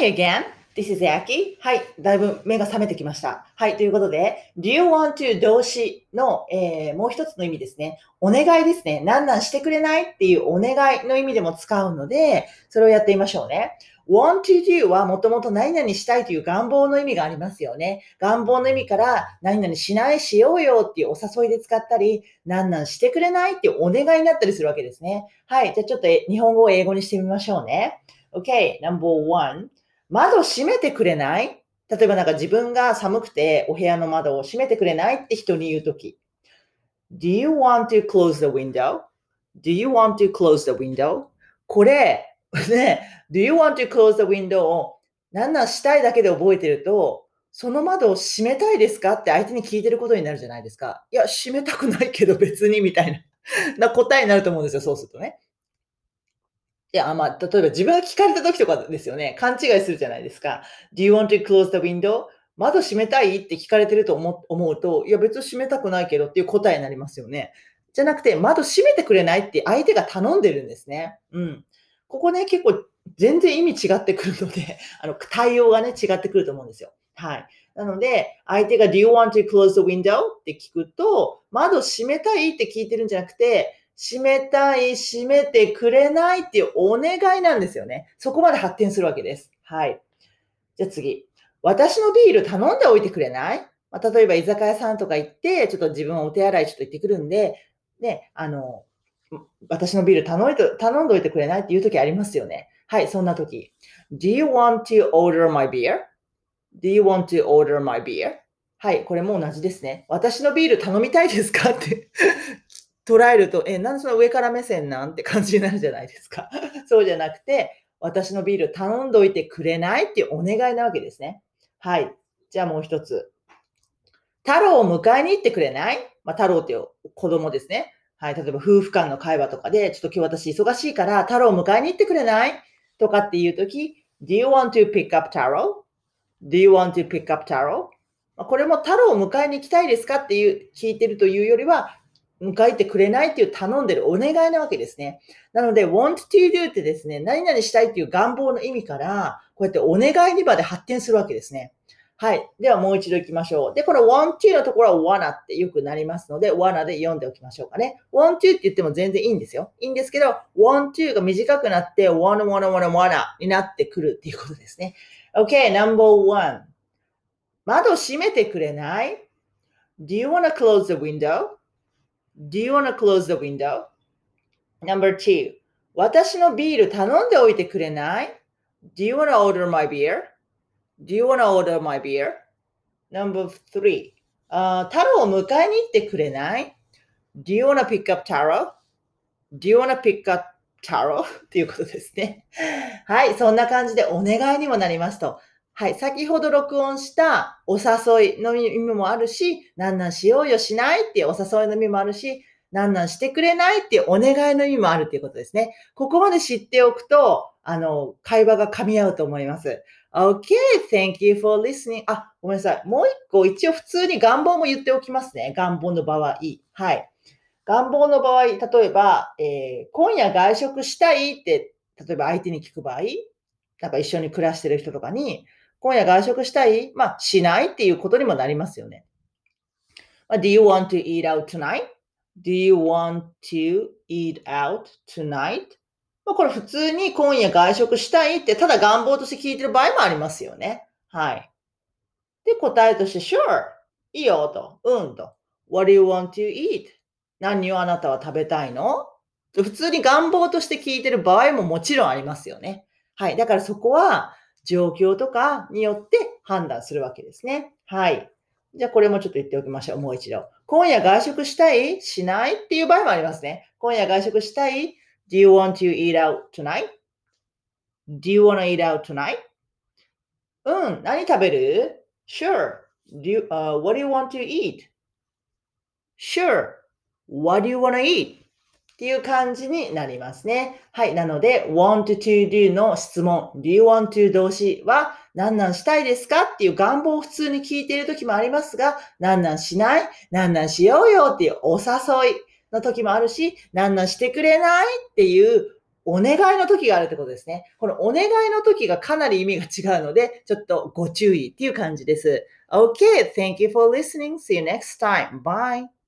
Hi again. This is Aki. はい。だいぶ目が覚めてきました。はい。ということで、Do you want to 動詞の、えーもう一つの意味ですね。お願いですね。何々してくれないっていうお願いの意味でも使うので、それをやってみましょうね。want to do はもともと何々したいという願望の意味がありますよね。願望の意味から何々しないしようよっていうお誘いで使ったり、何々してくれないっていうお願いになったりするわけですね。はい。じゃあちょっと日本語を英語にしてみましょうね。Okay, number one. 窓閉めてくれない？例えばなんか自分が寒くてお部屋の窓を閉めてくれない？って人に言うとき。Do you want to close the window? Do you want to close the window? これ、ね、Do you want to close the window? をなんなんしたいだけで覚えてると、その窓を閉めたいですか？って相手に聞いてることになるじゃないですか。いや、閉めたくないけど別にみたいなな答えになると思うんですよ、そうするとね。いや、まあ、例えば自分が聞かれた時とかですよね。勘違いするじゃないですか。Do you want to close the window? 窓閉めたいって聞かれてると思思うと、いや、別に閉めたくないけどっていう答えになりますよね。じゃなくて、窓閉めてくれないって相手が頼んでるんですね。うん。ここね、結構全然意味違ってくるので、あの、対応がね、違ってくると思うんですよ。はい。なので、相手が Do you want to close the window? って聞くと、窓閉めたいって聞いてるんじゃなくて、閉めたい、閉めてくれないっていうお願いなんですよね。そこまで発展するわけです。はい。じゃあ次。私のビール頼んでおいてくれない、まあ、例えば居酒屋さんとか行って、ちょっと自分お手洗いちょっと行ってくるんで、ね、あの、私のビール頼んで頼んでおいてくれないっていう時ありますよね。はい、そんな時。Do you want to order my beer?Do you want to order my beer? はい、これも同じですね。私のビール頼みたいですか？って捉えると、え、なんでその上から目線なんて感じになるじゃないですか。そうじゃなくて、私のビール頼んどいてくれないっていうお願いなわけですね。はい。じゃあもう一つ。太郎を迎えに行ってくれない？まあ、太郎って子供ですね。はい。例えば夫婦間の会話とかで、ちょっと今日私忙しいから太郎を迎えに行ってくれない？とかっていうとき、Do you want to pick up Taro?Do you want to pick up Taro? まあこれも太郎を迎えに行きたいですか？っていう聞いてるというよりは、迎えてくれないっていう頼んでるお願いなわけですね。なので、want to do ってですね、何々したいっていう願望の意味から、こうやってお願いにまで発展するわけですね。はい。ではもう一度行きましょう。で、この want to のところは wanna ってよくなりますので、wanna で読んでおきましょうかね。want to って言っても全然いいんですよ。いいんですけど、want to が短くなって wanna, wanna, wanna, wanna になってくるっていうことですね。Okay, number one. 窓閉めてくれない ?Do you wanna close the window? Do you wanna close the window? Number two. 私のビール頼んでおいてくれない ?Do you wanna order my beer?Do you wanna order my beer? Number three. あ太郎を迎えに行ってくれない ?Do you wanna pick up Taro?Do you wanna pick up Taro? っていうことですね。はい、そんな感じでお願いにもなりますと。はい、先ほど録音したお誘いの意味もあるし、なんなんしようよしないっていうお誘いの意味もあるし、なんなんしてくれないっていうお願いの意味もあるっていうことですね。ここまで知っておくと、あの、会話が噛み合うと思います。Okay, thank you for listening. あ、ごめんなさい。もう一個、一応普通に願望も言っておきますね。願望の場合。はい。願望の場合、例えば、えー今夜外食したいって、例えば相手に聞く場合、なんか一緒に暮らしてる人とかに、今夜外食したい？まあ、しないっていうことにもなりますよね。まあ Do you want to eat out tonight?Do you want to eat out tonight? まあ、これ普通に今夜外食したいってただ願望として聞いてる場合もありますよね。はい。で、答えとして Sure! いいよと。うんと。What do you want to eat? 何をあなたは食べたいの？普通に願望として聞いてる場合ももちろんありますよね。はい。だからそこは状況とかによって判断するわけですね。はい。じゃあこれもちょっと言っておきましょう。もう一度。今夜外食したいしないっていう場合もありますね。今夜外食したい ?Do you want to eat out tonight?Do you want to eat out tonight? うん。何食べる ?Sure. Do you,、uh, what do you want to eat? Sure. What do you want to eat? っていう感じになりますね。はい。なので、want to do の質問、do you want to 動詞は、何なんしたいですかっていう願望を普通に聞いている時もありますが、何なんしない？何なんしようよっていうお誘いの時もあるし、何なんしてくれないっていうお願いの時があるってことですね。このお願いの時がかなり意味が違うので、ちょっとご注意っていう感じです。Okay, thank you for listening. See you next time. Bye.